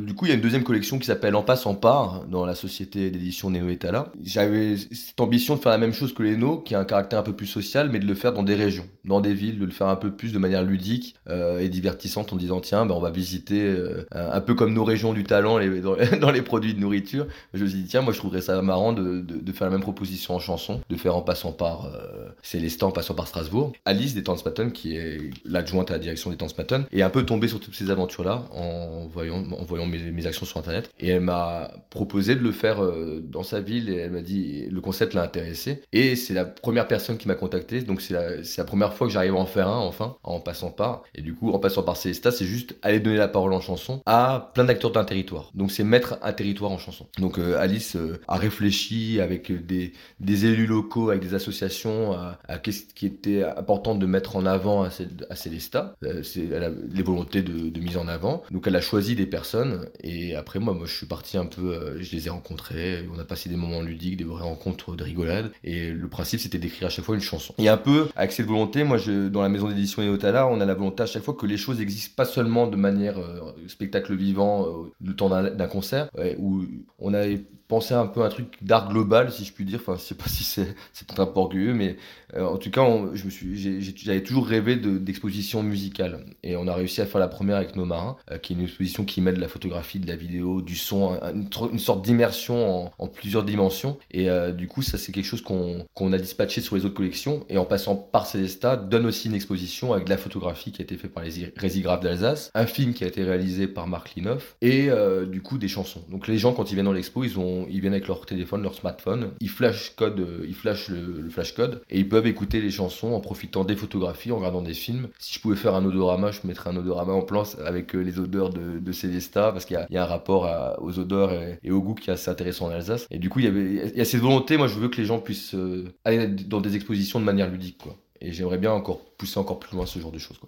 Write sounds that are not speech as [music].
Du coup, il y a une deuxième collection qui s'appelle En passe en part dans la société d'édition Neo Etala. J'avais cette ambition de faire la même chose que Leno, qui a un caractère un peu plus social, mais de le faire dans des régions, dans des villes, de le faire un peu plus de manière ludique euh, et divertissante en disant tiens, ben, on va visiter euh, un peu comme nos régions du talent [laughs] dans, les produits de nourriture. Je me suis dit tiens, moi je trouverais ça marrant de, faire la même proposition en chanson, de faire En passant par euh, Célestin, en passant par Strasbourg. Alice des Tanzmatten, qui est l'adjointe à la direction des Tanzmatten, est un peu tombée sur toutes ces aventures-là en voyant, en voyant mes, actions sur Internet. Et elle m'a proposé de le faire euh, dans sa ville et elle m'a dit le concept l'a intéressé. Et c'est la première personne qui m'a contacté. Donc c'est la, première fois que j'arrive à en faire un, enfin, en passant par. Et du coup, en passant par Célesta, c'est juste aller donner la parole en chanson à plein d'acteurs d'un territoire. Donc c'est mettre un territoire en chanson. Donc euh, Alice euh, a réfléchi avec des, des, élus locaux, avec des associations, à, qu'est-ce qui était important de mettre en avant à, à Célesta. les volontés de mise en avant. Donc elle a choisi des personnes et après moi, moi je suis parti un peu, euh, je les ai rencontrés, on a passé des moments ludiques, des vraies rencontres de rigolade et le principe c'était d'écrire à chaque fois une chanson. Et un peu avec cette volonté, moi dans la maison d'édition Eotala, on a la volonté à chaque fois que les choses existent pas seulement de manière euh, spectacle vivant, euh, le temps d'un concert, où on avait penser un peu un truc d'art global, si je puis dire. Enfin, je sais pas si c'est un peu orgueilleux, mais en tout cas, je me suis, j'avais toujours rêvé d'exposition musicale. Et on a réussi à faire la première avec Nos Marins, qui est une exposition qui met de la photographie, de la vidéo, du son, une, sorte d'immersion en, plusieurs dimensions. Et euh, du coup, ça, c'est quelque chose qu'on a dispatché sur les autres collections. Et en passant par Célesta, donne aussi une exposition avec de la photographie qui a été faite par les Résigraphes d'Alsace, un film qui a été réalisé par Marc Linoff, et du coup, des chansons. Donc les gens, quand ils viennent dans l'expo, ils ils viennent avec leur téléphone, leur smartphone, ils flash code, euh, ils flashent le, flash code et ils peuvent écouter les chansons en profitant des photographies, en regardant des films. Si je pouvais faire un odorama, je mettrais un odorama en plan avec euh, les odeurs de, de Célesta parce qu'il y, a un rapport aux odeurs et, au goût qui est assez intéressant en Alsace. Et du coup, il y, a cette volonté, moi je veux que les gens puissent euh, aller dans des expositions de manière ludique. Et j'aimerais bien encore pousser encore plus loin ce genre de choses.